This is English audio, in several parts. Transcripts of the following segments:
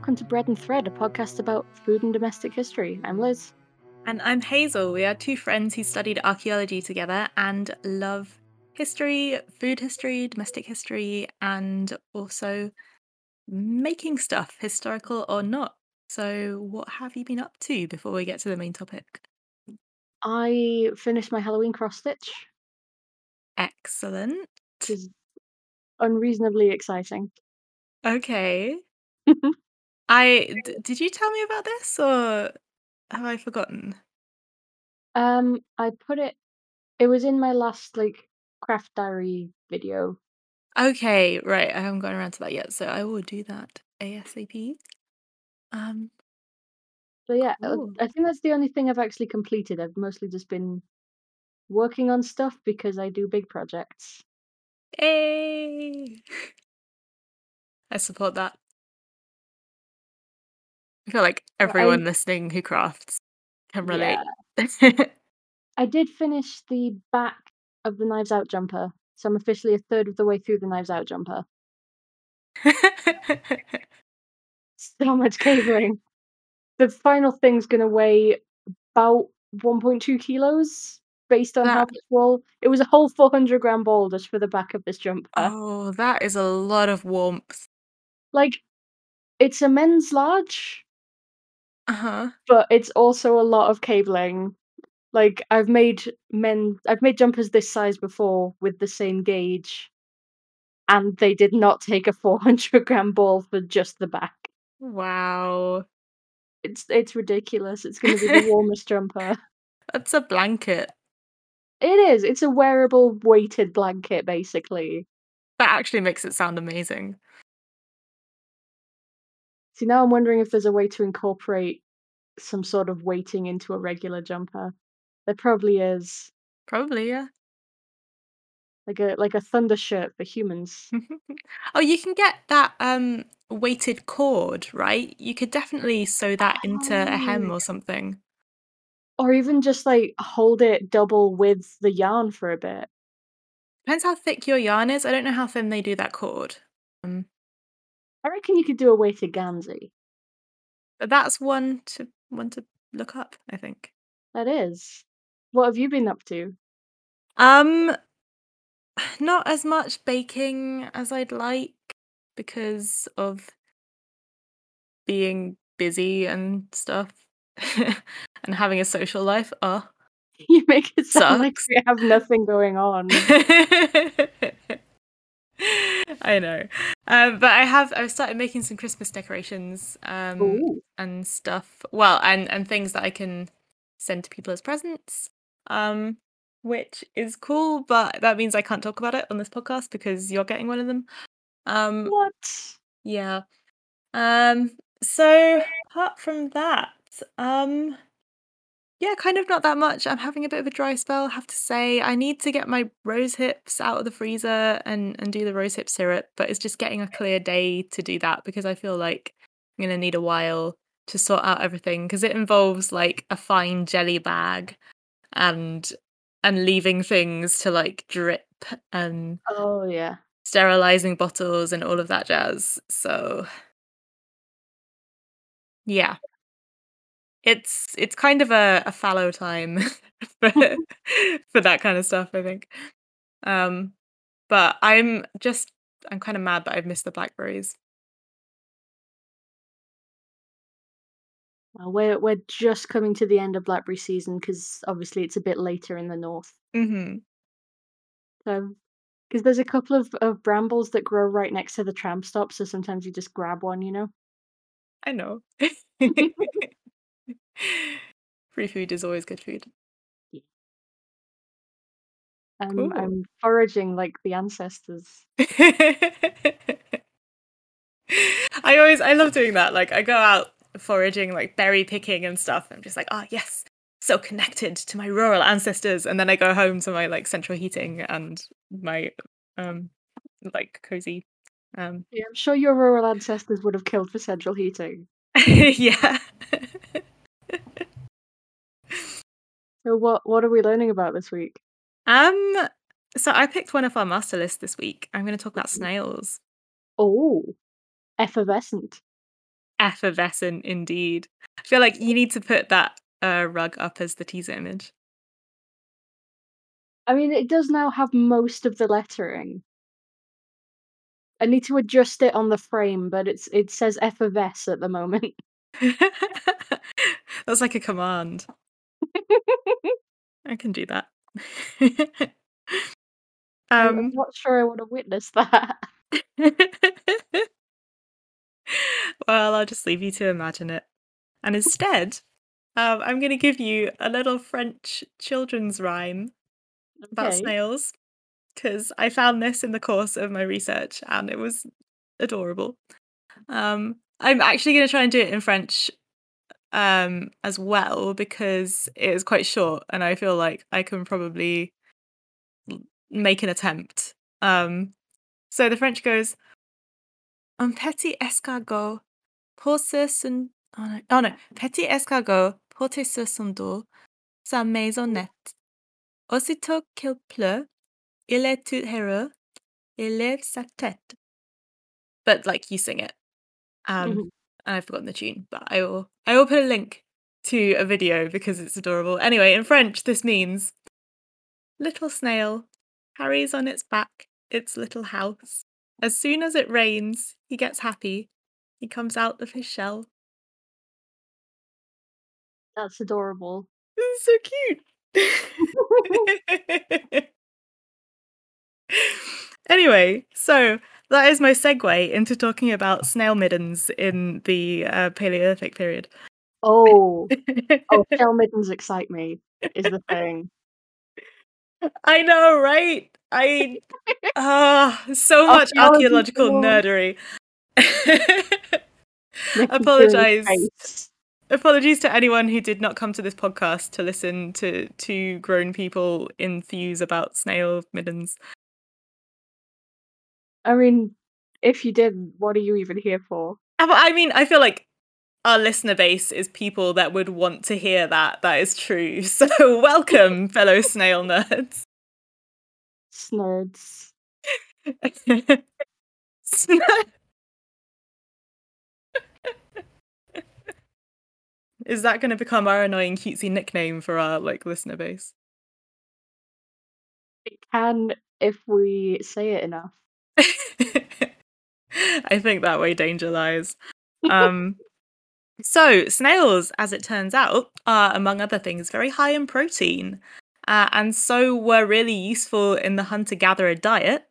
Welcome to Bread and Thread, a podcast about food and domestic history. I'm Liz. And I'm Hazel. We are two friends who studied archaeology together and love history, food history, domestic history, and also making stuff, historical or not. So, what have you been up to before we get to the main topic? I finished my Halloween cross stitch, Excellent. which is unreasonably exciting. Okay. I d- did you tell me about this or have I forgotten? Um, I put it. It was in my last like craft diary video. Okay, right. I haven't gotten around to that yet, so I will do that ASAP. Um, So yeah, uh, cool. I think that's the only thing I've actually completed. I've mostly just been working on stuff because I do big projects. Hey. I support that. I feel like So I everyone listening who crafts can relate. yeah, I did finish the back of the Knives Out jumper, so I'm officially a third of the way through the Knives Out jumper. So much cabling. The final thing's gonna weigh about 1.2 kilos based on how That- much wool. It was a whole 400 gram ball just for the back of this jumper. oh, that is a lot of warmth. Like, it's a men's large, Uh-huh. but it's also a lot of cabling. Like, I've made men, I've made jumpers this size before with the same gauge, and they did not take a 400 gram ball for just the back. Wow. It's it's ridiculous. It's going to be the warmest jumper. That's a blanket. It is. It's a wearable weighted blanket, basically. That actually makes it sound amazing. See, now I'm wondering if there's a way to incorporate some sort of weighting into a regular jumper. There probably is, Probably, yeah. like a like a thunder shirt for humans. oh, you can get that um weighted cord, right? You could definitely sew that into a hem Oh. or something. Or even just like hold it double with the yarn for a bit. Depends how thick your yarn is. I don't know how thin they do that cord. Um, I reckon you could do a weighted Gansey. but that's one to one to look up, I think. That is. What have you been up to? Um not as much baking as I'd like because of being busy and stuff and having a social life. Oh. You make it sound like Sucks. we have nothing going on. I know. Um, but I have I've started making some Christmas decorations um and stuff. Well, and and things that I can send to people as presents. Um which is cool, but that means I can't talk about it on this podcast because you're getting one of them. Um What? yeah. Um so apart from that, um yeah, kind of not that much. I'm having a bit of a dry spell, I have to say. I need to get my rose hips out of the freezer and and do the rose hip syrup, but it's just getting a clear day to do that because I feel like I'm going to need a while to sort out everything because it involves like a fine jelly bag and and leaving things to like drip and Oh yeah. sterilizing bottles and all of that jazz. So yeah. It's it's kind of a, a fallow time for for that kind of stuff, I think. Um but I'm just I'm kind of mad that I've missed the blackberries. Well, we're we're just coming to the end of blackberry season because obviously it's a bit later in the north. mm-hmm. So, because there's a couple of, of brambles that grow right next to the tram stop, so sometimes you just grab one, you know. I know. Free food is always good food. I'm Cool. I'm foraging like the ancestors. I always I love doing that. Like I go out foraging, like berry picking and stuff. I'm just like, oh yes, so connected to my rural ancestors. And then I go home to my like central heating and my um like cozy um Yeah, I'm sure your rural ancestors would have killed for central heating. yeah. So what what are we learning about this week? um so I picked one of our master lists this week. I'm gonna talk about snails. Oh, effervescent. effervescent indeed. I feel like you need to put that uh, rug up as the teaser image. I mean, it does now have most of the lettering. I need to adjust it on the frame, but it's it says effervesce at the moment. That's like a command. I can do that. I'm um, not sure I want to witness that. well, I'll just leave you to imagine it. And instead, um, I'm going to give you a little French children's rhyme about Okay. snails because I found this in the course of my research and it was adorable. Um, I'm actually going to try and do it in French um, as well because it is quite short and I feel like I can probably make an attempt. Um, so the French goes Un petit escargot pose son oh no, oh no, petit escargot porte sur son dos sa maisonnette. Aussitôt qu'il pleut, il est tout heureux, il lève sa tête. But like you sing it. Um, Mhm. And I've forgotten the tune, but I will I will put a link to a video because it's adorable. Anyway, in French, this means little snail carries on its back its little house. As soon as it rains, he gets happy. He comes out of his shell. That's adorable. This is so cute. anyway, so that is my segue into talking about snail middens in the uh, Paleolithic period. Oh, oh, shell middens excite me. Is the thing. I know, right? I ah so much archaeological nerdery. Nicky Apologise. Apologies to anyone who did not come to this podcast to listen to two grown people enthuse about snail middens. I mean, if you did, what are you even here for? I mean, I feel like our listener base is people that would want to hear that. That is true. So, welcome, fellow snail nerds. Snerds. is that going to become our annoying cutesy nickname for our like listener base? It can if we say it enough. I think that way danger lies. Um, so, snails, as it turns out, are, among other things, very high in protein, uh, and so were really useful in the hunter gatherer diet.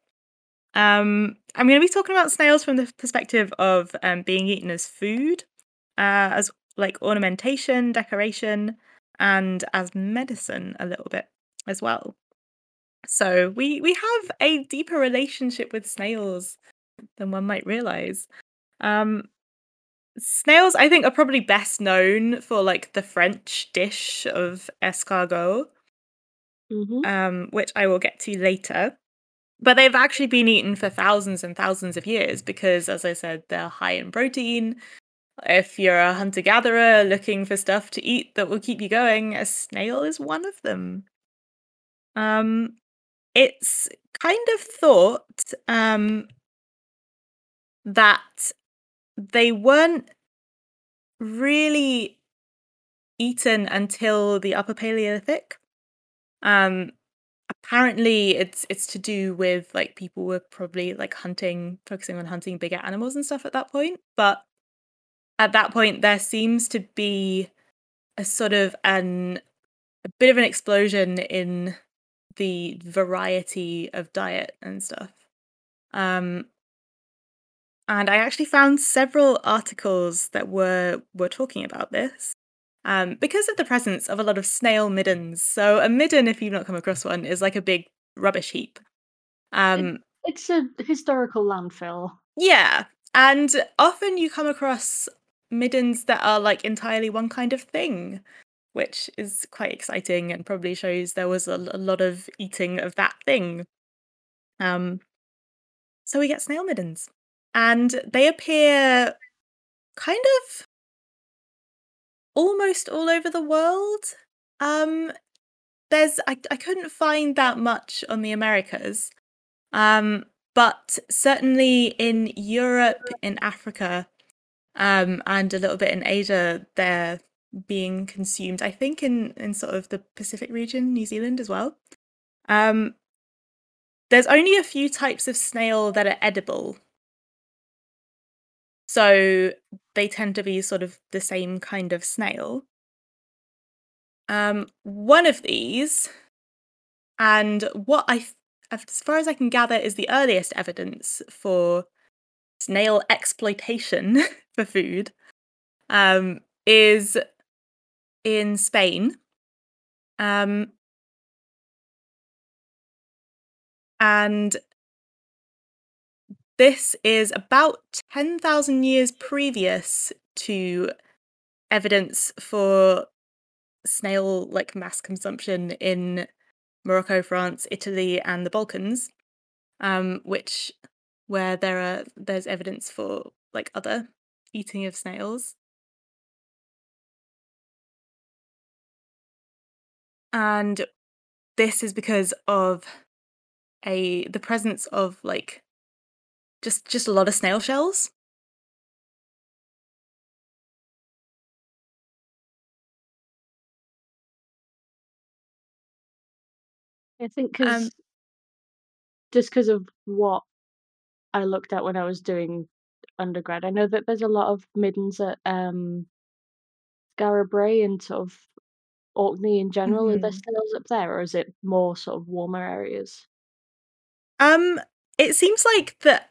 Um, I'm going to be talking about snails from the perspective of um, being eaten as food, uh, as like ornamentation, decoration, and as medicine a little bit as well. So we we have a deeper relationship with snails than one might realize. Um, snails, I think, are probably best known for like the French dish of escargot, hmm um, which I will get to later. But they've actually been eaten for thousands and thousands of years because, as I said, they're high in protein. If you're a hunter gatherer looking for stuff to eat that will keep you going, a snail is one of them. Um, it's kind of thought um, that they weren't really eaten until the Upper Paleolithic. Um, apparently, it's it's to do with like people were probably like hunting, focusing on hunting bigger animals and stuff at that point. But at that point, there seems to be a sort of an a bit of an explosion in the variety of diet and stuff. Um, and I actually found several articles that were were talking about this um, because of the presence of a lot of snail middens. So a midden, if you've not come across one, is like a big rubbish heap. Um, It's a historical landfill. yeah, and often you come across middens that are like entirely one kind of thing, which is quite exciting and probably shows there was a, a lot of eating of that thing. Um, so we get snail middens, and they appear kind of almost all over the world. Um, there's I, I couldn't find that much on the Americas, um, but certainly in Europe, in Africa, um, and a little bit in Asia, they're being consumed. I think in in sort of the Pacific region, New Zealand as well. Um, there's only a few types of snail that are edible. So they tend to be sort of the same kind of snail. Um, one of these, and what I, as far as I can gather, is the earliest evidence for snail exploitation for food, um, is in Spain. Um, and this is about 10,000 years previous to evidence for snail like mass consumption in Morocco, France, Italy, and the Balkans, um, which where there are there's evidence for like other eating of snails. And this is because of a the presence of like just just a lot of snail shells. I think because Um, just because of what I looked at when I was doing undergrad, I know that there's a lot of middens at um Skara Brae and sort of Orkney in general. Are there mhm. snails up there, or is it more sort of warmer areas? Um, it seems like the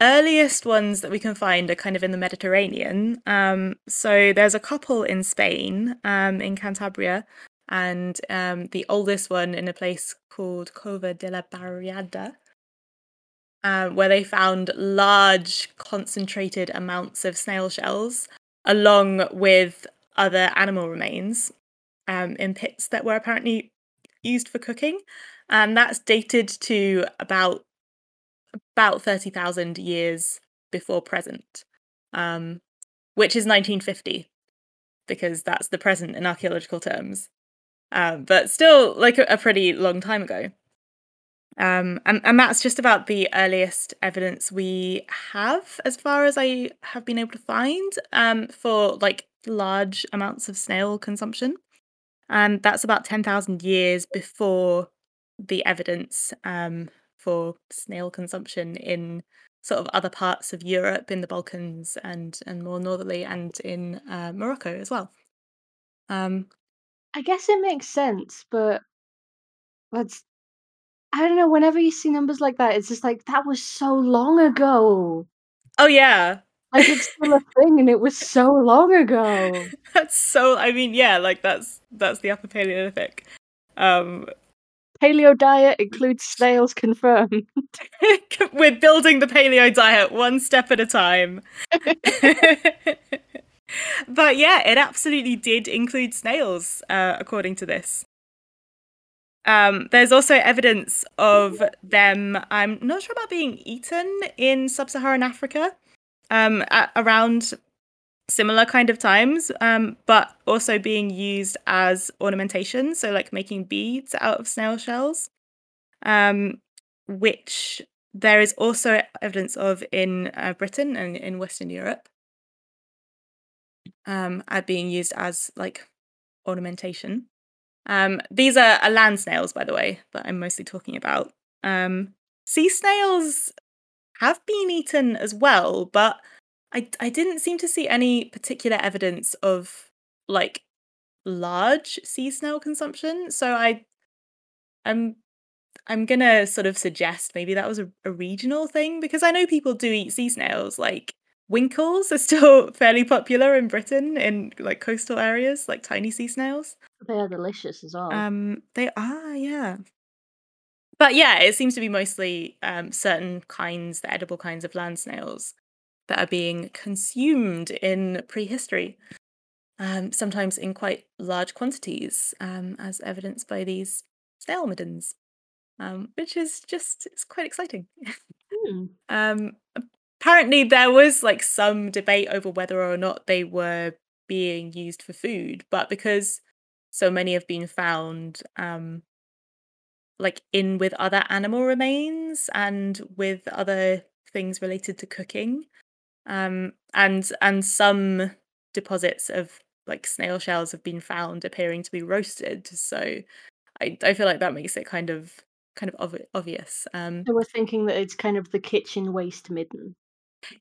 earliest ones that we can find are kind of in the Mediterranean. Um, so there's a couple in Spain, um, in Cantabria, and um, the oldest one in a place called Cova de la Barriada, um, where they found large concentrated amounts of snail shells along with other animal remains um, in pits that were apparently used for cooking. And that's dated to about about 30,000 years before present, um, which is 1950, because that's the present in archaeological terms. Um, but still, like a, a pretty long time ago. Um, and, and that's just about the earliest evidence we have, as far as I have been able to find, um, for like large amounts of snail consumption. And that's about 10,000 years before the evidence um, for snail consumption in sort of other parts of Europe, in the Balkans, and and more northerly, and in uh, Morocco as well. Um, I guess it makes sense, but that's I don't know. Whenever you see numbers like that, it's just like that was so long ago. oh yeah, Like it's still a thing, and it was so long ago. that's so. I mean, yeah, like that's that's the Upper Paleolithic. Um, Paleo diet includes snails confirmed. we're building the paleo diet one step at a time. but yeah, it absolutely did include snails, uh, according to this. Um, there's also evidence of them. I'm not sure about being eaten in sub-Saharan Africa, um, at around similar kind of times, um, but also being used as ornamentation, so like making beads out of snail shells, um, which there is also evidence of in uh, Britain and in Western Europe, um, at being used as like ornamentation. Um, these are, are land snails, by the way, that I'm mostly talking about. Um, sea snails have been eaten as well, but I I didn't seem to see any particular evidence of like large sea snail consumption. So I I'm I'm gonna sort of suggest maybe that was a, a regional thing because I know people do eat sea snails. Like winkles are still fairly popular in Britain in like coastal areas, like tiny sea snails. They are delicious as well. Um, they are, yeah. But yeah, it seems to be mostly um, certain kinds, the edible kinds of land snails that are being consumed in prehistory, um, sometimes in quite large quantities, um, as evidenced by these snail middens, um, which is just it's quite exciting. Um, apparently, there was like some debate over whether or not they were being used for food, but because so many have been found um, like in with other animal remains and with other things related to cooking Um, and and some deposits of like snail shells have been found appearing to be roasted. So I, I feel like that makes it kind of kind of obvi- obvious. Um, So we're thinking that it's kind of the kitchen waste midden.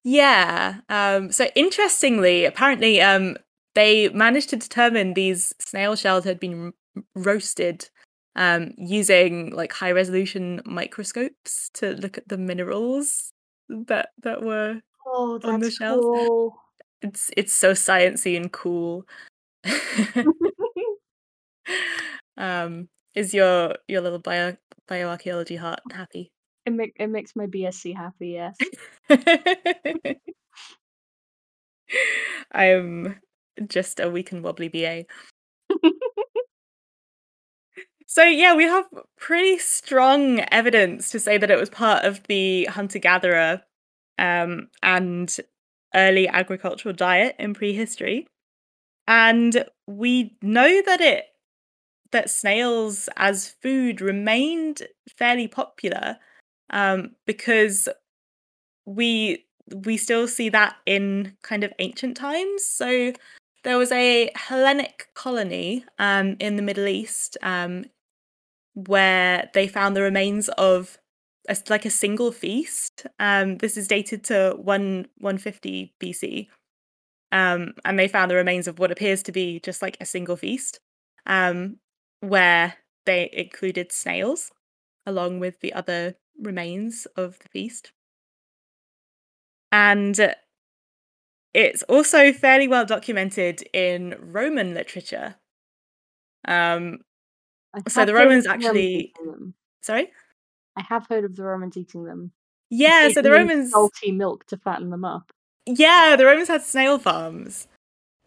yeah. Um, so interestingly, apparently, um, they managed to determine these snail shells had been roasted um, using like high resolution microscopes to look at the minerals that that were Oh, On the shells. cool. it's it's so sciencey and cool. um, is your your little bio bioarchaeology heart happy? It, make, it makes my BSc happy, yes. I'm just a weak and wobbly BA. So yeah, we have pretty strong evidence to say that it was part of the hunter-gatherer um, and early agricultural diet in prehistory. And we know that it that snails as food remained fairly popular um, because we we still see that in kind of ancient times. So there was a Hellenic colony um, in the Middle East um, where they found the remains of a, like a single feast. Um, this is dated to one 150 BC. Um, and they found the remains of what appears to be just like a single feast, um, where they included snails along with the other remains of the feast. And it's also fairly well documented in Roman literature. Um, So the Romans actually- sorry? I have heard of the Romans eating them. Yeah, so the Romans salty milk to fatten them up. Yeah, the Romans had snail farms.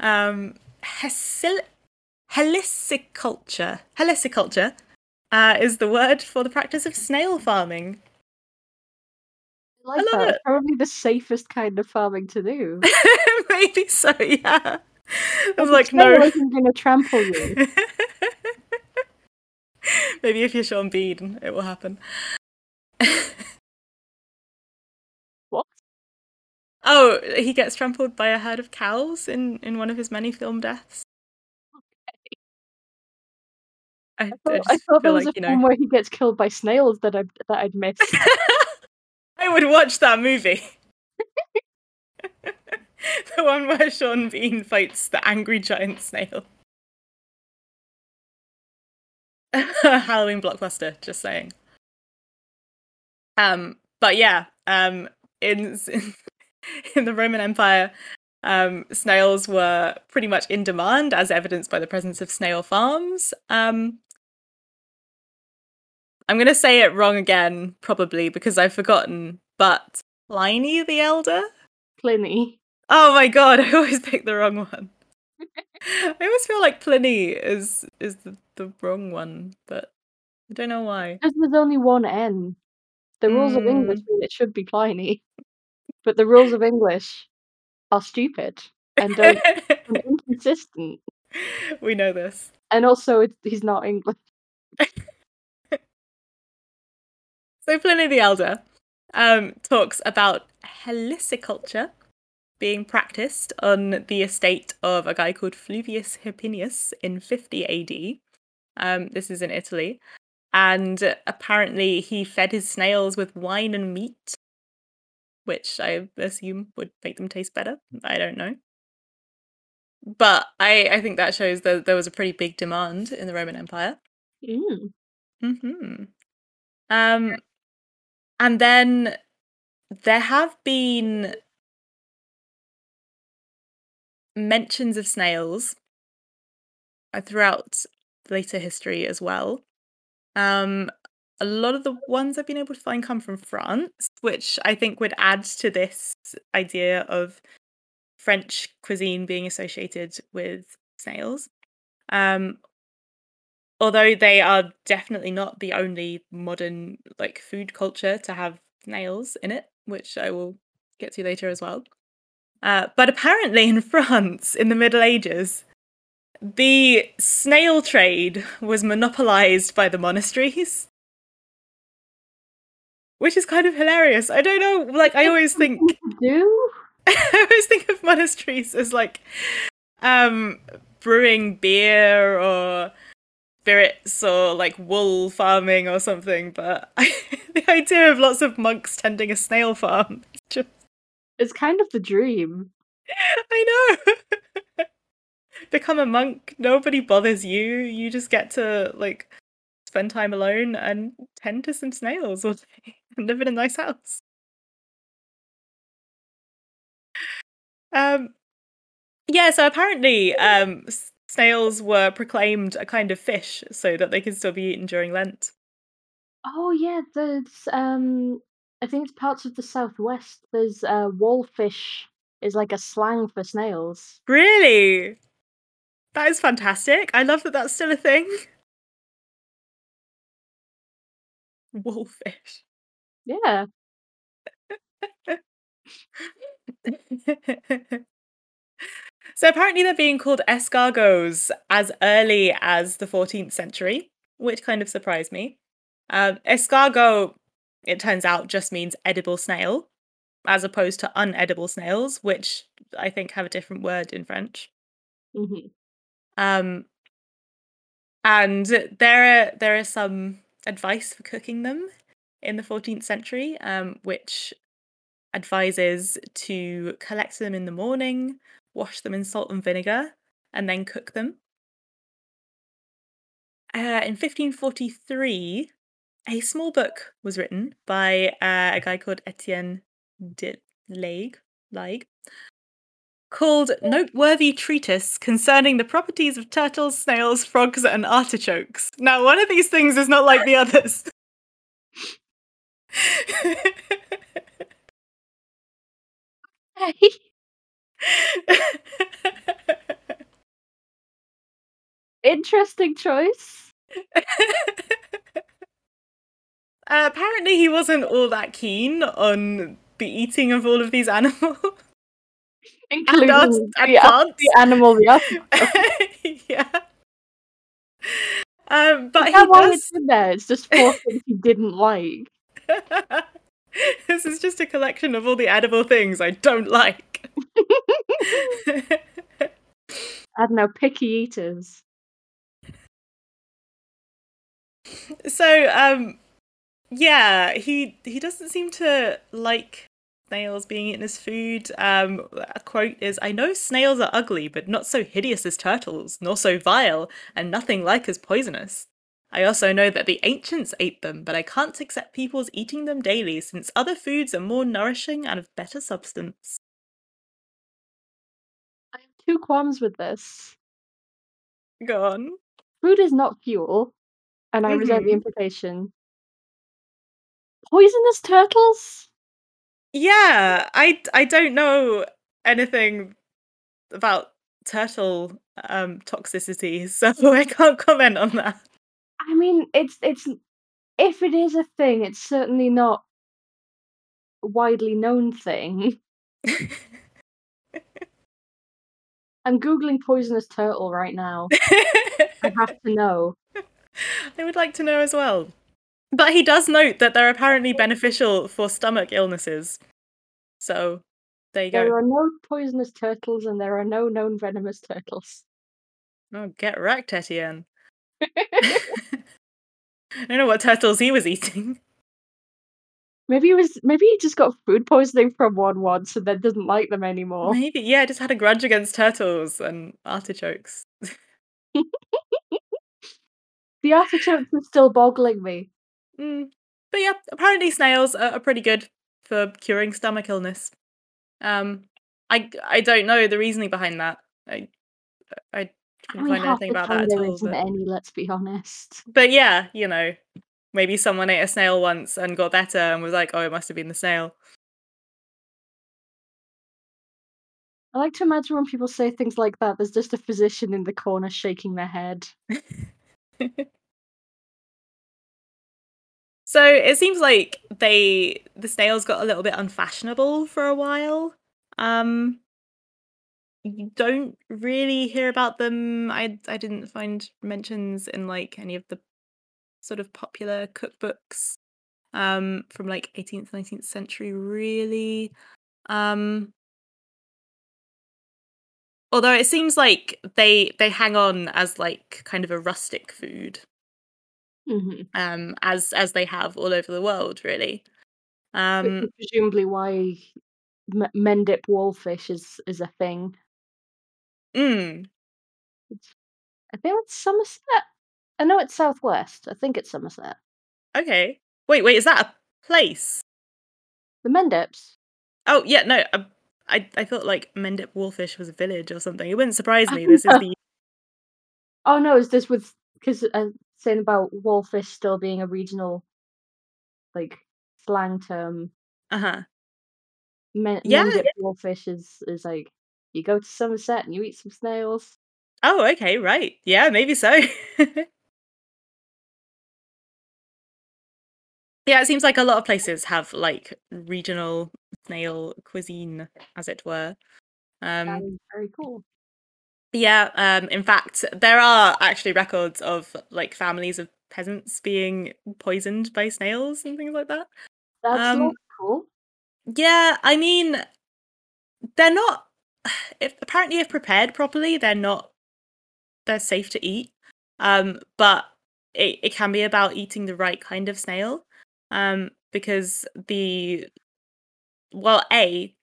Um, Hesil- heliciculture. Heliciculture uh, is the word for the practice of snail farming. I like love that. it. Probably the safest kind of farming to do. Maybe so, yeah. I was like, no. isn't going to trample you. Maybe if you're Sean Bean, it will happen. What? Oh, he gets trampled by a herd of cows in, in one of his many film deaths. I, I, I thought, just I thought there feel was like, a you film know. where he gets killed by snails that I that I'd missed. I would watch that movie. the one where Sean Bean fights the angry giant snail. Halloween blockbuster, just saying. Um, but yeah, um, in in the Roman Empire, um, snails were pretty much in demand, as evidenced by the presence of snail farms. Um, I'm gonna say it wrong again, probably because I've forgotten. But Pliny the Elder. Pliny. Oh my god, I always pick the wrong one. I always feel like Pliny is is the, the wrong one, but I don't know why. Because there's only one N. The rules of English Mm. mean it should be Pliny. But the rules of English are stupid and don't and inconsistent. we know this. And also, it's, he's not English. So Pliny the Elder um, talks about heliciculture being practiced on the estate of a guy called Fluvius Hirpinius in 50 AD. Um, this is in Italy. And apparently he fed his snails with wine and meat, which I assume would make them taste better. I don't know. But I, I think that shows that there was a pretty big demand in the Roman Empire. Mm. hmm Um, and then there have been mentions of snails uh, throughout later history as well. Um, a lot of the ones I've been able to find come from France, which I think would add to this idea of French cuisine being associated with snails. Um, although they are definitely not the only modern like food culture to have snails in it, which I will get to later as well. Uh, but apparently in France in the Middle Ages, the snail trade was monopolized by the monasteries. Which is kind of hilarious. I don't know, like I always think Do? I always think of monasteries as like um brewing beer or spirits or like wool farming or something, but I, the idea of lots of monks tending a snail farm just It's kind of the dream. I know. Become a monk, nobody bothers you. You just get to like spend time alone and tend to some snails all day and live in a nice house. Um yeah, so apparently um snails were proclaimed a kind of fish so that they could still be eaten during Lent. Oh yeah, there's um I think it's parts of the southwest. There's uh wallfish is like a slang for snails. Really? That is fantastic. I love that that's still a thing. Wolfish. Yeah. so apparently they're being called escargots as early as the 14th century, which kind of surprised me. Um, escargot, it turns out, just means edible snail, as opposed to unedible snails, which I think have a different word in French. hmm Um, and there are there is some advice for cooking them in the 14th century, um, which advises to collect them in the morning, wash them in salt and vinegar, and then cook them. Uh, in 1543, a small book was written by uh, a guy called Etienne de Laigue called Noteworthy Treatise Concerning the Properties of Turtles, Snails, Frogs, and Artichokes. Now, one of these things is not like the others. Hey, interesting choice. Uh, apparently, he wasn't all that keen on the eating of all of these animals Including the, the animal, yeah. Um, but Is he why does. it's in there? It's just four things he didn't like. this is just a collection of all the edible things I don't like. I don't know, picky eaters. so, um, yeah, he he doesn't seem to like snails being eaten as food. Um, a quote is, "I know snails are ugly, but not so hideous as turtles, nor so vile, and nothing like as poisonous." I also know that the ancients ate them, but I can't accept people's eating them daily, since other foods are more nourishing and of better substance. I have two qualms with this. Go on. Food is not fuel, and I resent the implication. Poisonous turtles? Yeah, I I don't know anything about turtle um toxicity, so I can't comment on that. I mean, it's it's if it is a thing, it's certainly not a widely known thing. I'm googling poisonous turtle right now. I have to know. I would like to know as well. But he does note that they're apparently beneficial for stomach illnesses. So there you go. There are no poisonous turtles, and there are no known venomous turtles. Oh, get wrecked, Etienne. I don't know what turtles he was eating. maybe it was maybe he just got food poisoning from one once and then doesn't like them anymore. Maybe, yeah, just had a grudge against turtles and artichokes. The artichokes are still boggling me. Mm. But yeah, apparently snails are, are pretty good for curing stomach illness. Um, I I don't know the reasoning behind that. I I couldn't find anything about that at all. But, any. Let's be honest. but yeah, you know, maybe someone ate a snail once and got better and was like, oh, it must have been the snail. I like to imagine when people say things like that, there's just a physician in the corner shaking their head. So it seems like they the snails got a little bit unfashionable for a while. Um you don't really hear about them. I I didn't find mentions in like any of the sort of popular cookbooks um from like 18th 19th century really. Um Although it seems like they they hang on as like kind of a rustic food. Mhm. Um, as as they have all over the world, really. Um presumably why M Mendip Wallfish is is a thing. Mm. I think it's Somerset? I know it's Southwest, I think it's Somerset. Okay. Wait, wait, is that a place? The Mendips? Oh, yeah, no, um, I I thought, like, Mendip Wallfish was a village or something. It wouldn't surprise me, this is the Oh, no, is this with 'cause, uh, saying about Wallfish still being a regional like, slang term. Uh-huh. Men Yeah, yeah. Wallfish is is like, you go to Somerset and you eat some snails. Oh, okay, right. Yeah, maybe so. Yeah, it seems like a lot of places have, like, regional snail cuisine, as it were. Um very cool. Yeah, um, in fact, there are actually records of, like, families of peasants being poisoned by snails and things like that. That's Um cool. Yeah, I mean they're not if apparently if prepared properly, they're not they're safe to eat. Um, but it it can be about eating the right kind of snail. Um, because the well, A,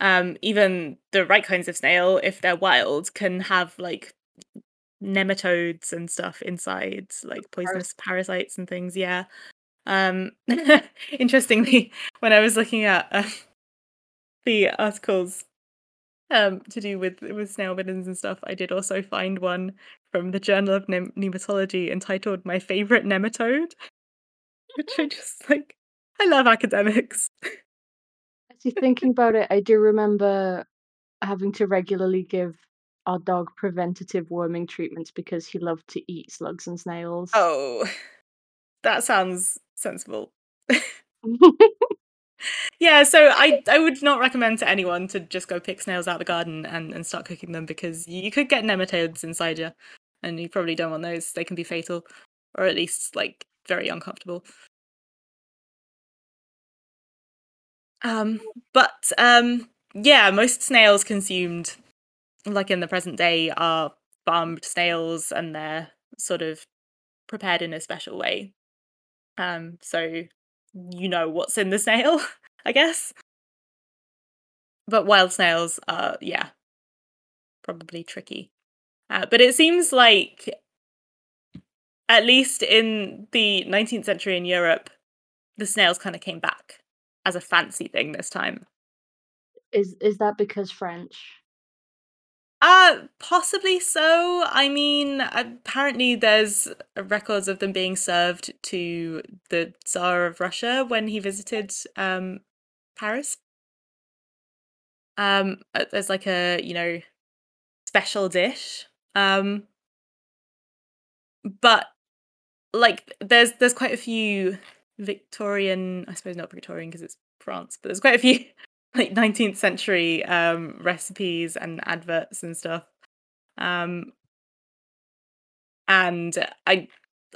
um, even the right kinds of snail, if they're wild, can have, like, nematodes and stuff inside, like poisonous parasites and things, yeah. Um, interestingly, when I was looking at, uh, the articles, um, to do with with snail middens and stuff, I did also find one from the Journal of Nem Nematology entitled "My Favorite Nematode." Which I just like I love academics. Actually thinking about it, I do remember having to regularly give our dog preventative worming treatments because he loved to eat slugs and snails. Oh, that sounds sensible. Yeah, so I I would not recommend to anyone to just go pick snails out of the garden and and start cooking them because you could get nematodes inside you, and you probably don't want those, they can be fatal, or at least, like, very uncomfortable. Um, but, um, yeah, most snails consumed, like, in the present day are farmed snails, and they're sort of prepared in a special way. Um, so you know what's in the snail, I guess. But wild snails are, yeah probably tricky. Uh, but it seems like at least in the 19th century in Europe, the snails kinda came back as a fancy thing this time. Is is that because French? Uh, possibly so. I mean, apparently there's records of them being served to the Tsar of Russia when he visited, um, Paris. Um, as like a, you know, special dish. Um but, like, there's there's quite a few Victorian I suppose not Victorian because it's France, but there's quite a few, like, 19th century, um, recipes and adverts and stuff. Um and I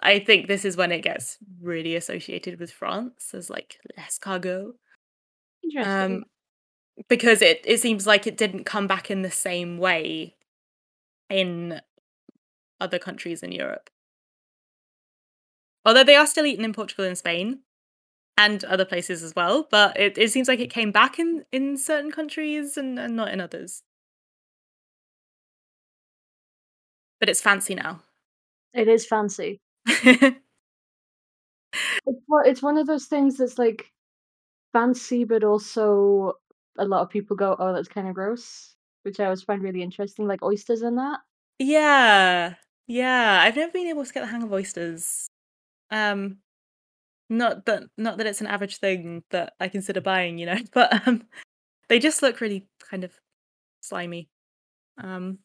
I think this is when it gets really associated with France as, like, l'escargot. Interesting. Um, because it it seems like it didn't come back in the same way in other countries in Europe. Although they are still eaten in Portugal and Spain, and other places as well, but it it seems like it came back in in certain countries and and not in others. But it's fancy now. It is fancy. It's one it's one of those things that's, like, fancy, but also a lot of people go, "Oh, that's kinda gross," which I always find really interesting, like oysters and that. Yeah. Yeah, I've never been able to get the hang of oysters. Um, not that not that it's an average thing that I consider buying, you know, but, um, they just look really kind of slimy. Um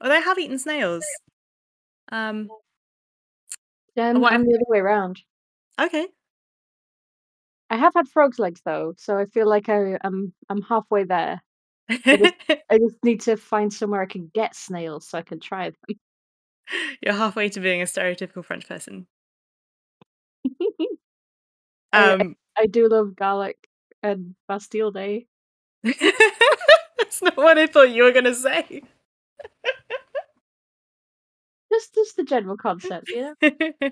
although I have eaten snails. Um Yeah, I'm what I'm the other way around. Okay. I have had frog's legs though, so I feel like I I'm I'm halfway there. I just I just need to find somewhere I can get snails so I can try them. You're halfway to being a stereotypical French person. I I Um I do love garlic and Bastille Day. That's not what I thought you were gonna say. Just just the general concept, you know?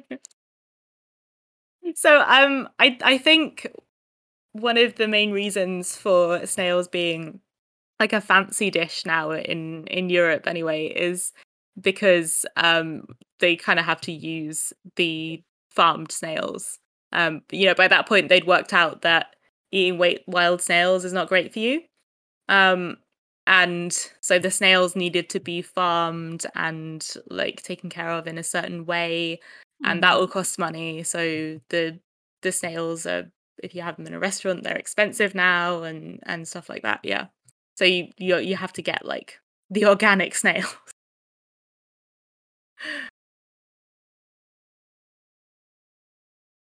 so um I I think one of the main reasons for snails being like a fancy dish now in in Europe anyway is because um they kind of have to use the farmed snails. Um you know by that point they'd worked out that eating wild snails is not great for you. Um and so the snails needed to be farmed and like taken care of in a certain way and that Mm. will cost money so the the snails are if you have them in a restaurant they're expensive now and and stuff like that yeah so you you, you have to get like the organic snail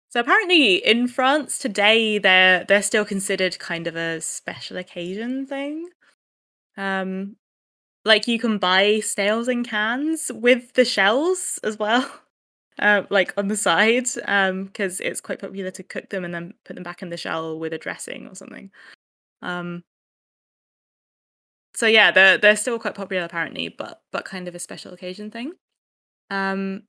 so apparently in france today they're they're still considered kind of a special occasion thing. Um like you can buy snails in cans with the shells as well uh, like on the side um because it's quite popular to cook them and then put them back in the shell with a dressing or something. Um so yeah they're they're still quite popular apparently but but kind of a special occasion thing um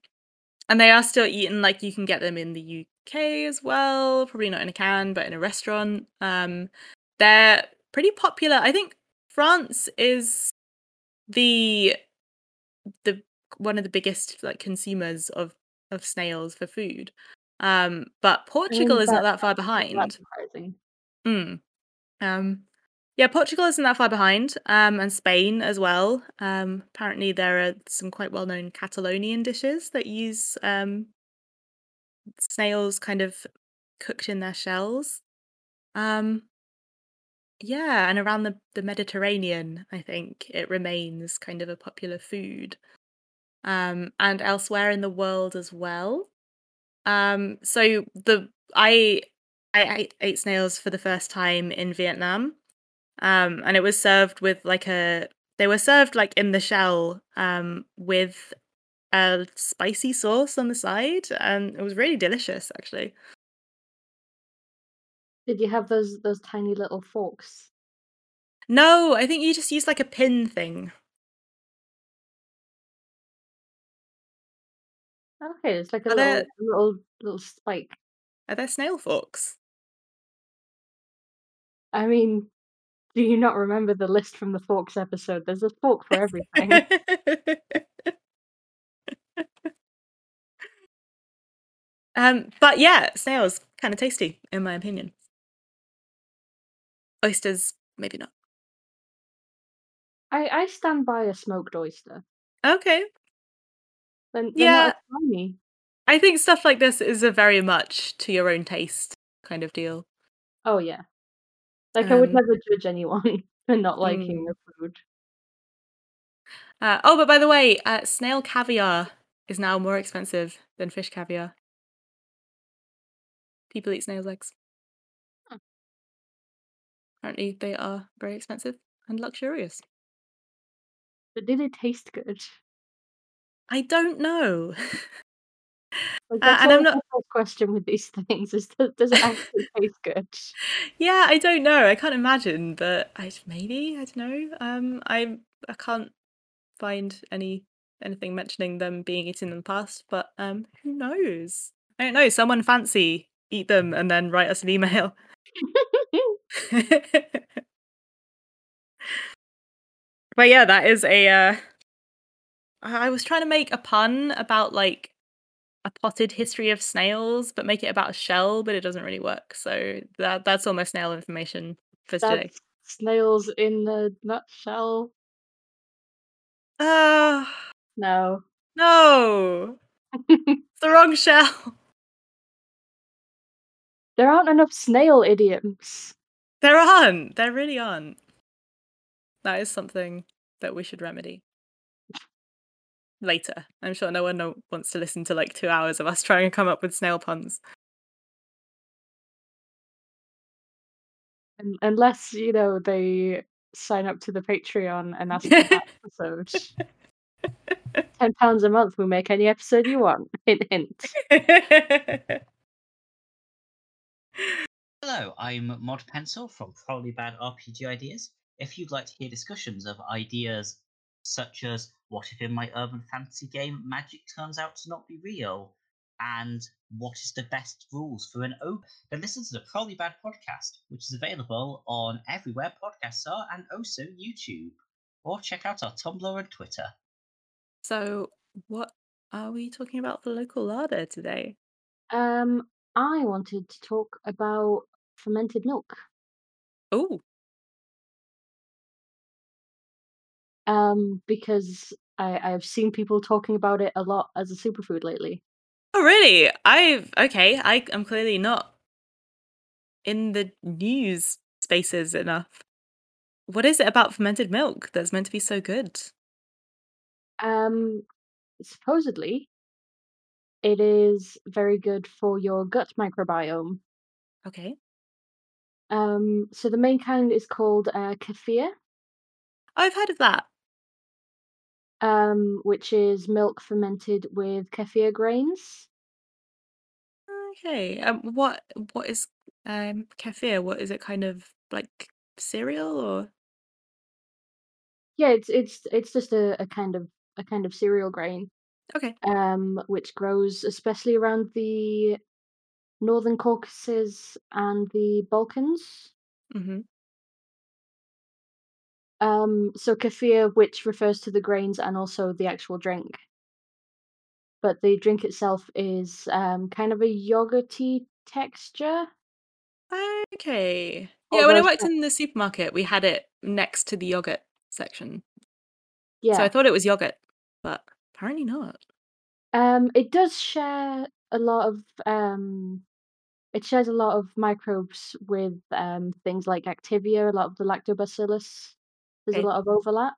and they are still eaten like you can get them in the uk as well probably not in a can but in a restaurant um they're pretty popular i think france is the the one of the biggest like consumers of of snails for food. Um, but Portugal mean, is not that- far behind. surprising. Mm. Um, yeah, Portugal isn't that far behind, um, and Spain as well. Um, apparently, there are some quite well known Catalonian dishes that use um, snails kind of cooked in their shells. Um, yeah, and around the, the Mediterranean, I think it remains kind of a popular food. Um, and elsewhere in the world as well. Um, so the I I ate, ate snails for the first time in Vietnam. Um, and it was served with like a they were served like in the shell um with a spicy sauce on the side and it was really delicious actually. Did you have those those tiny little forks? No, I think you just use like a pin thing. Okay, it's like a Are little there- little little spike. Are there snail forks? I mean, do you not remember the list from the forks episode? There's a fork for everything. um, but yeah, snails kind of tasty in my opinion. Oysters, maybe not. I I stand by a smoked oyster. Okay, Then Yeah. I think stuff like this is a very much to your own taste kind of deal. Oh yeah. Like I would Um, never judge anyone for not liking Mm. the food. Uh, oh, but by the way, uh, snail caviar is now more expensive than fish caviar. People eat snail legs. Hmm. Apparently, they are very expensive and luxurious. But did it taste good? I don't know. Like Uh, and I'm not- question with these things is does, does it actually taste good? yeah, I don't know. I can't imagine, but I maybe I don't know. Um, I I can't find any anything mentioning them being eaten in the past, but um, who knows? I don't know. Someone fancy eat them and then write us an email. but yeah, that is a. Uh, I was trying to make a pun about like a potted history of snails, but make it about a shell, but it doesn't really work. So that that's all my snail information for today. Snails in the nutshell. Ah, No. no, it's the wrong shell. there aren't enough snail idioms. There aren't. There really aren't. That is something that we should remedy later. I'm sure no one no- wants to listen to like two hours of us trying to come up with snail puns. Unless, you know, they sign up to the Patreon and ask for that episode. Ten pounds a month will make any episode you want. Hint hint. Hello, I'm Mod Pencil from Probably Bad RPG Ideas. if you'd like to hear discussions of ideas such as what if in my urban fantasy game magic turns out to not be real? And what is the best rules for an ogre? Then listen to the Probably Bad podcast, which is available on everywhere podcasts are and also YouTube. Or check out our Tumblr and Twitter. So, what are we talking about for local larder today? Um, I wanted to talk about fermented milk. Oh, Um, because I I've seen people talking about it a lot as a superfood lately. oh, really? I've okay. I am clearly not in the news spaces enough. What is it about fermented milk that's meant to be so good? Um, supposedly, it is very good for your gut microbiome. Okay. Um, so the main kind is called uh, kefir, I've heard of that. Um, which is milk fermented with kefir grains. Okay. Um, what what is um kefir? What is it? Kind of like cereal or? Yeah, it's it's it's just a, a kind of a kind of cereal grain, Okay. um, which grows especially around the northern Caucasus and the Balkans. Mm-hmm. Um, so kefir, which refers to the grains and also the actual drink. But the drink itself is um, kind of a yogurty texture. Okay. Yeah, when I worked in the supermarket, we had it next to the yogurt section. Yeah, So I thought it was yogurt, but apparently not. um, it does share a lot of um, it shares a lot of microbes with um, things like Activia, a lot of the lactobacillus. There's Okay. a lot of overlap.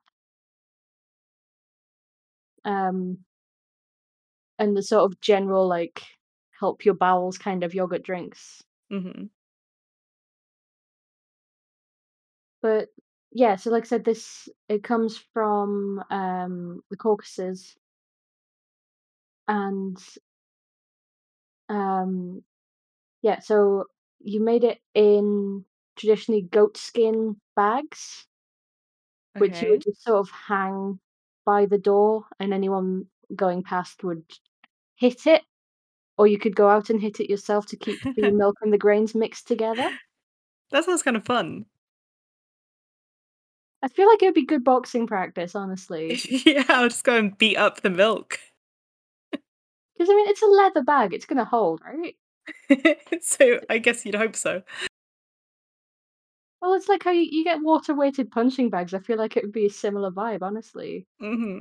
Um, and the sort of general like help your bowels kind of yogurt drinks. Mm-hmm. But yeah, so like I said, this it comes from um the Caucasus and um yeah, so you made it in traditionally goat skin bags, which you would just sort of hang by the door and anyone going past would hit it. Or you could go out and hit it yourself to keep the milk and the grains mixed together. That sounds kind of fun. I feel like it would be good boxing practice, honestly. yeah, I'll just go and beat up the milk. Because I mean, it's a leather bag; it's gonna hold, right? so I guess you'd hope so. Well, it's like how you, you get water weighted punching bags. I feel like it would be a similar vibe, honestly. hmm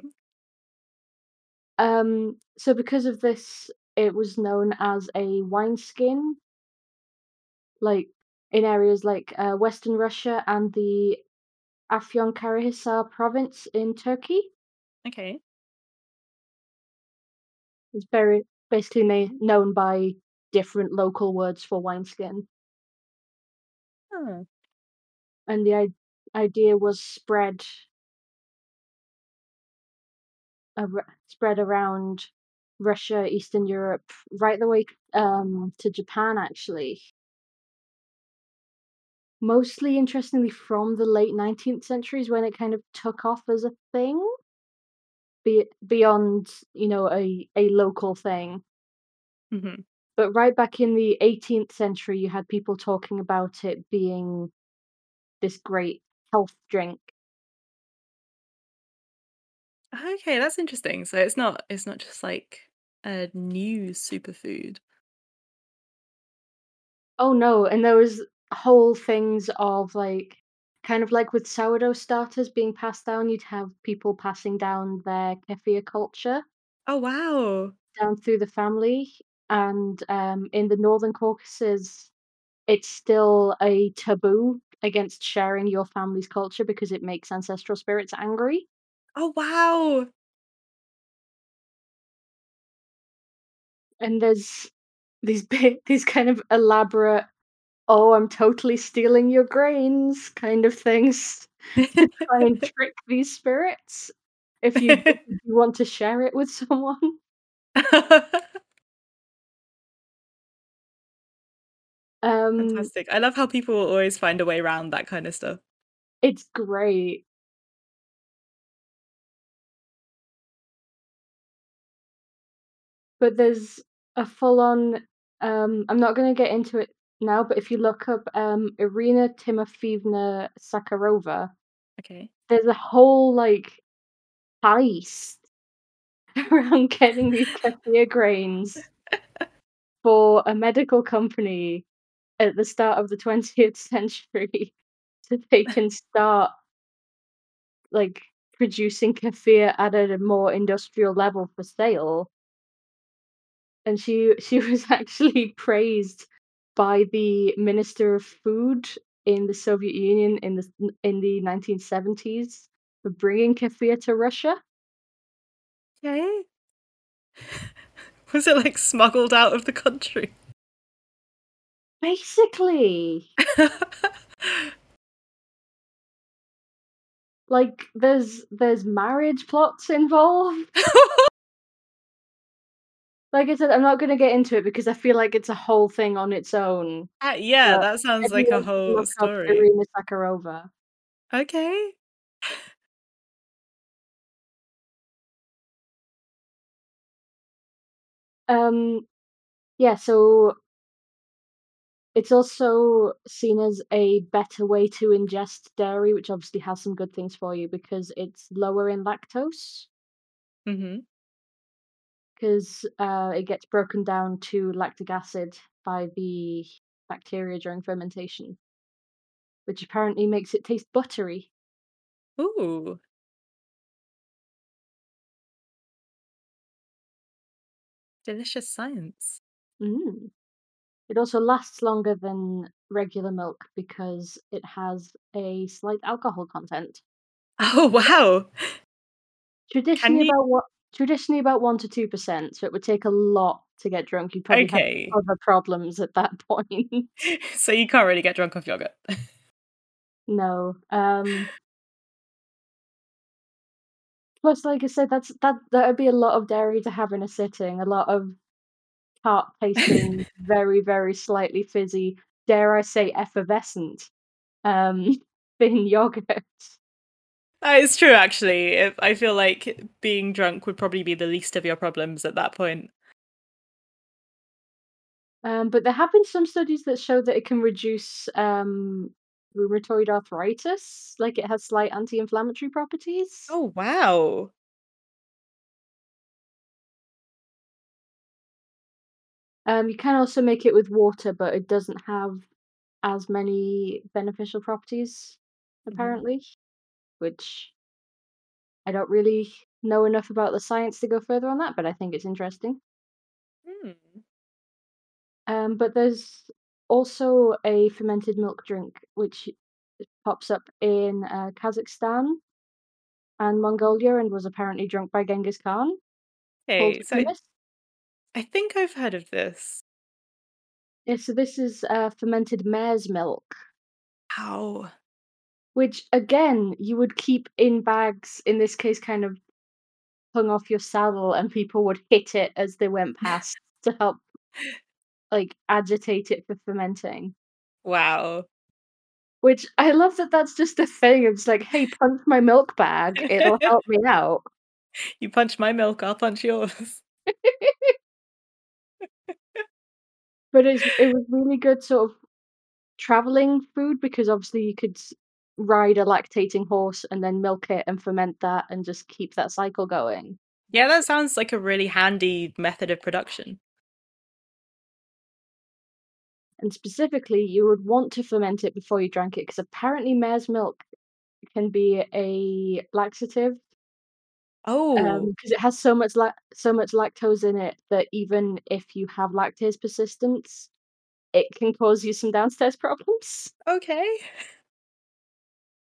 Um, so because of this, it was known as a wineskin, like in areas like uh, Western Russia and the Afyonkarahisar province in Turkey. Okay. It's very basically na- known by different local words for wineskin, Oh. And the I- idea was spread ar- spread around Russia, Eastern Europe, right the way um, to Japan, actually. Mostly, interestingly, from the late 19th century is when it kind of took off as a thing. Be- beyond, you know, a, a local thing. hmm But right back in the 18th century, you had people talking about it being this great health drink. Okay, that's interesting. So it's not it's not just like a new superfood. Oh no, and there was whole things of like kind of like with sourdough starters being passed down, you'd have people passing down their kefir culture Oh wow. down through the family. And um, in the Northern Caucasus, it's still a taboo against sharing your family's culture because it makes ancestral spirits angry. Oh wow. And there's these big, these kind of elaborate, oh, I'm totally stealing your grains kind of things to try and trick these spirits if you, if you want to share it with someone. Um, Fantastic. I love how people always find a way around that kind of stuff. It's great. But there's a full-on um, I'm not gonna get into it now, but if you look up, um, Irina Timofeevna Sakharova, Okay. there's a whole, like, heist around getting these kefir grains for a medical company at the start of the 20th century so they can start like, producing kefir at a more industrial level for sale. And she she was actually praised by the Minister of Food in the Soviet Union in the in the 1970s for bringing kefir to Russia. Okay. Was it, like, smuggled out of the country? Basically. Like, there's there's marriage plots involved. Like I said, I'm not gonna get into it because I feel like it's a whole thing on its own. Uh, yeah, But that sounds like a whole story. Irina Sakharova. Okay. Um, yeah, so it's also seen as a better way to ingest dairy, which obviously has some good things for you because it's lower in lactose. Mhm. 'Cause, uh, it gets broken down to lactic acid by the bacteria during fermentation. Which apparently makes it taste buttery. Ooh. Delicious science. Mm. It also lasts longer than regular milk because it has a slight alcohol content. Oh, wow. Traditionally you about what traditionally about 1 to 2%, so it would take a lot to get drunk, you'd probably have other problems at that point. So you can't really get drunk off yogurt. No, um plus, like I said, that's that that would be a lot of dairy to have in a sitting, a lot of tart tasting, very, very slightly fizzy, dare I say effervescent, um, thin yogurt. That is true, actually. If I feel like being drunk would probably be the least of your problems at that point. Um, but there have been some studies that show that it can reduce, um, rheumatoid arthritis, like, it has slight anti-inflammatory properties. Oh, wow. Um, you can also make it with water, but it doesn't have as many beneficial properties, Mhm. apparently, which I don't really know enough about the science to go further on that, but I think it's interesting. Hmm. Um, but there's also a fermented milk drink which pops up in, uh, Kazakhstan and Mongolia and was apparently drunk by Genghis Khan, Okay, so I. I think I've heard of this. Yeah, so this is, uh, fermented mare's milk. Ow. Which, again, you would keep in bags, in this case, kind of hung off your saddle, and people would hit it as they went past to help, like, agitate it for fermenting. Wow. Which I love that that's just a thing, it's like, "Hey, punch my milk bag, it'll help me out." You punch my milk, I'll punch yours. But it's it was really good sort of traveling food because obviously you could ride a lactating horse and then milk it and ferment that and just keep that cycle going. Yeah, that sounds like a really handy method of production. And specifically, you would want to ferment it before you drank it because apparently mare's milk can be a laxative. Oh. Um, 'cause it has so much lac so much lactose in it that even if you have lactase persistence, it can cause you some downstairs problems. Okay.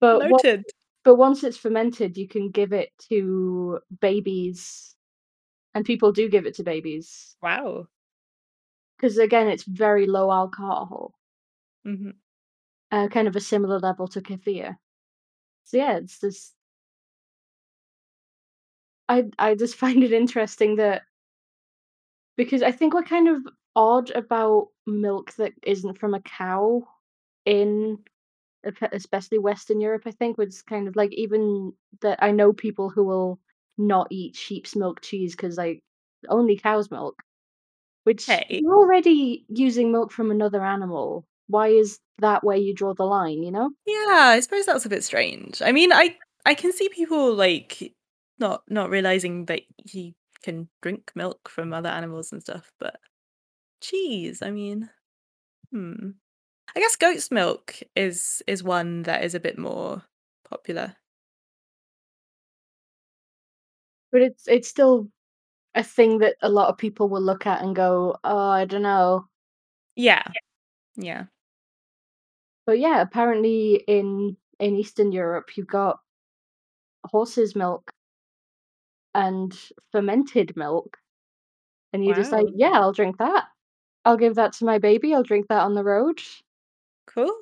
But Noted. but once it's fermented, you can give it to babies, and people do give it to babies. Wow. Because again, it's very low alcohol. Mhm. Uh, kind of a similar level to kefir. So yeah, it's just I I just find it interesting that because I think we're kind of odd about milk that isn't from a cow in especially Western Europe, I think, was kind of like even that I know people who will not eat sheep's milk cheese because like only cow's milk, which Hey. you're already using milk from another animal. Why is that where you draw the line? You know? Yeah, I suppose that's a bit strange. I mean, I I can see people like not not realizing that you can drink milk from other animals and stuff, but cheese, I mean, hmm. I guess goat's milk is is one that is a bit more popular. But it's it's still a thing that a lot of people will look at and go, "Oh, I don't know." Yeah. Yeah. But yeah, apparently in in Eastern Europe, you've got horse's milk and fermented milk, and you're just like, "Yeah, I'll drink that. I'll give that to my baby. I'll drink that on the road." Cool.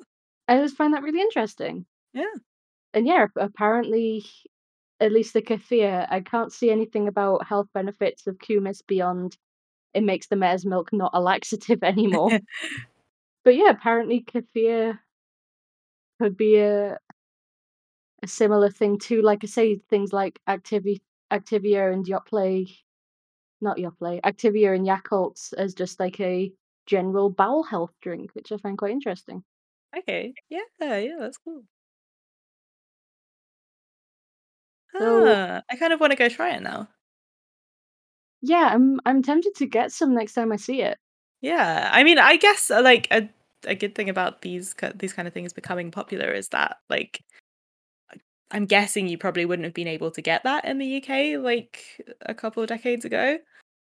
I just find that really interesting. Yeah. And yeah, apparently, at least the kefir, I can't see anything about health benefits of kumis beyond it makes the mare's milk not a laxative anymore. but yeah, apparently kefir could be a a similar thing too. Like I say, things like Activi Activia and Yoplait, not Yoplait, Activia and Yakults as just like a general bowel health drink, which I find quite interesting. Okay. Yeah, yeah, that's cool. So Ah, I kind of want to go try it now. yeah, I'm I'm tempted to get some next time I see it. Yeah, I mean, I guess uh, like a a good thing about these these kind of things becoming popular is that like I'm guessing you probably wouldn't have been able to get that in the UK like a couple of decades ago.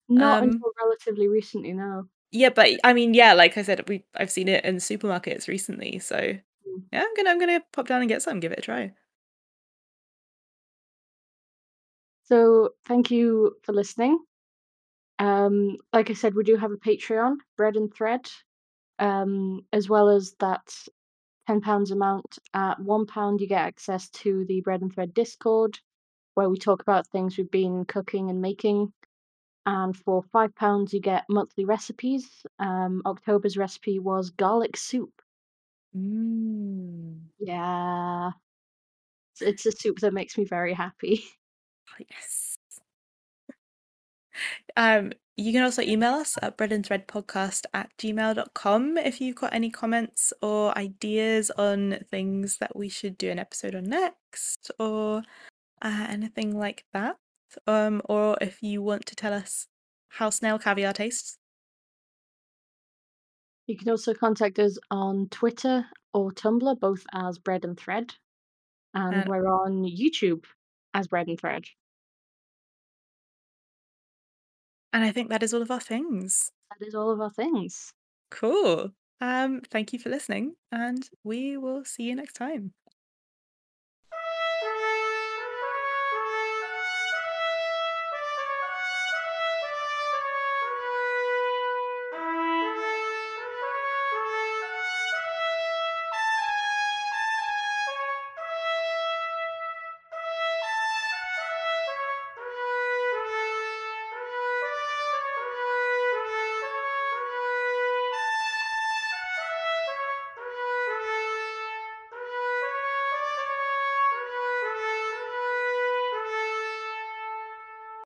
Not Um, until relatively recently, now. yeah, but I mean, yeah, like I said, we I've seen it in supermarkets recently, so Mm. yeah, I'm gonna I'm gonna pop down and get some, give it a try. So thank you for listening. Um, like I said, we do have a Patreon, Bread and Thread, um, as well as that ten pounds amount. At one pound, you get access to the Bread and Thread Discord, where we talk about things we've been cooking and making. And for five pounds, you get monthly recipes. Um, October's recipe was garlic soup. Mm. Yeah, it's, it's a soup that makes me very happy. Oh, yes. Um, you can also email us at breadandthreadpodcast at gmail.com if you've got any comments or ideas on things that we should do an episode on next or uh, anything like that. Um, or if you want to tell us how snail caviar tastes. You can also contact us on Twitter or Tumblr, both as Bread and Thread. And And we're on YouTube as Bread and Thread. And I think that is all of our things. That is all of our things. Cool. Um, thank you for listening, and we will see you next time.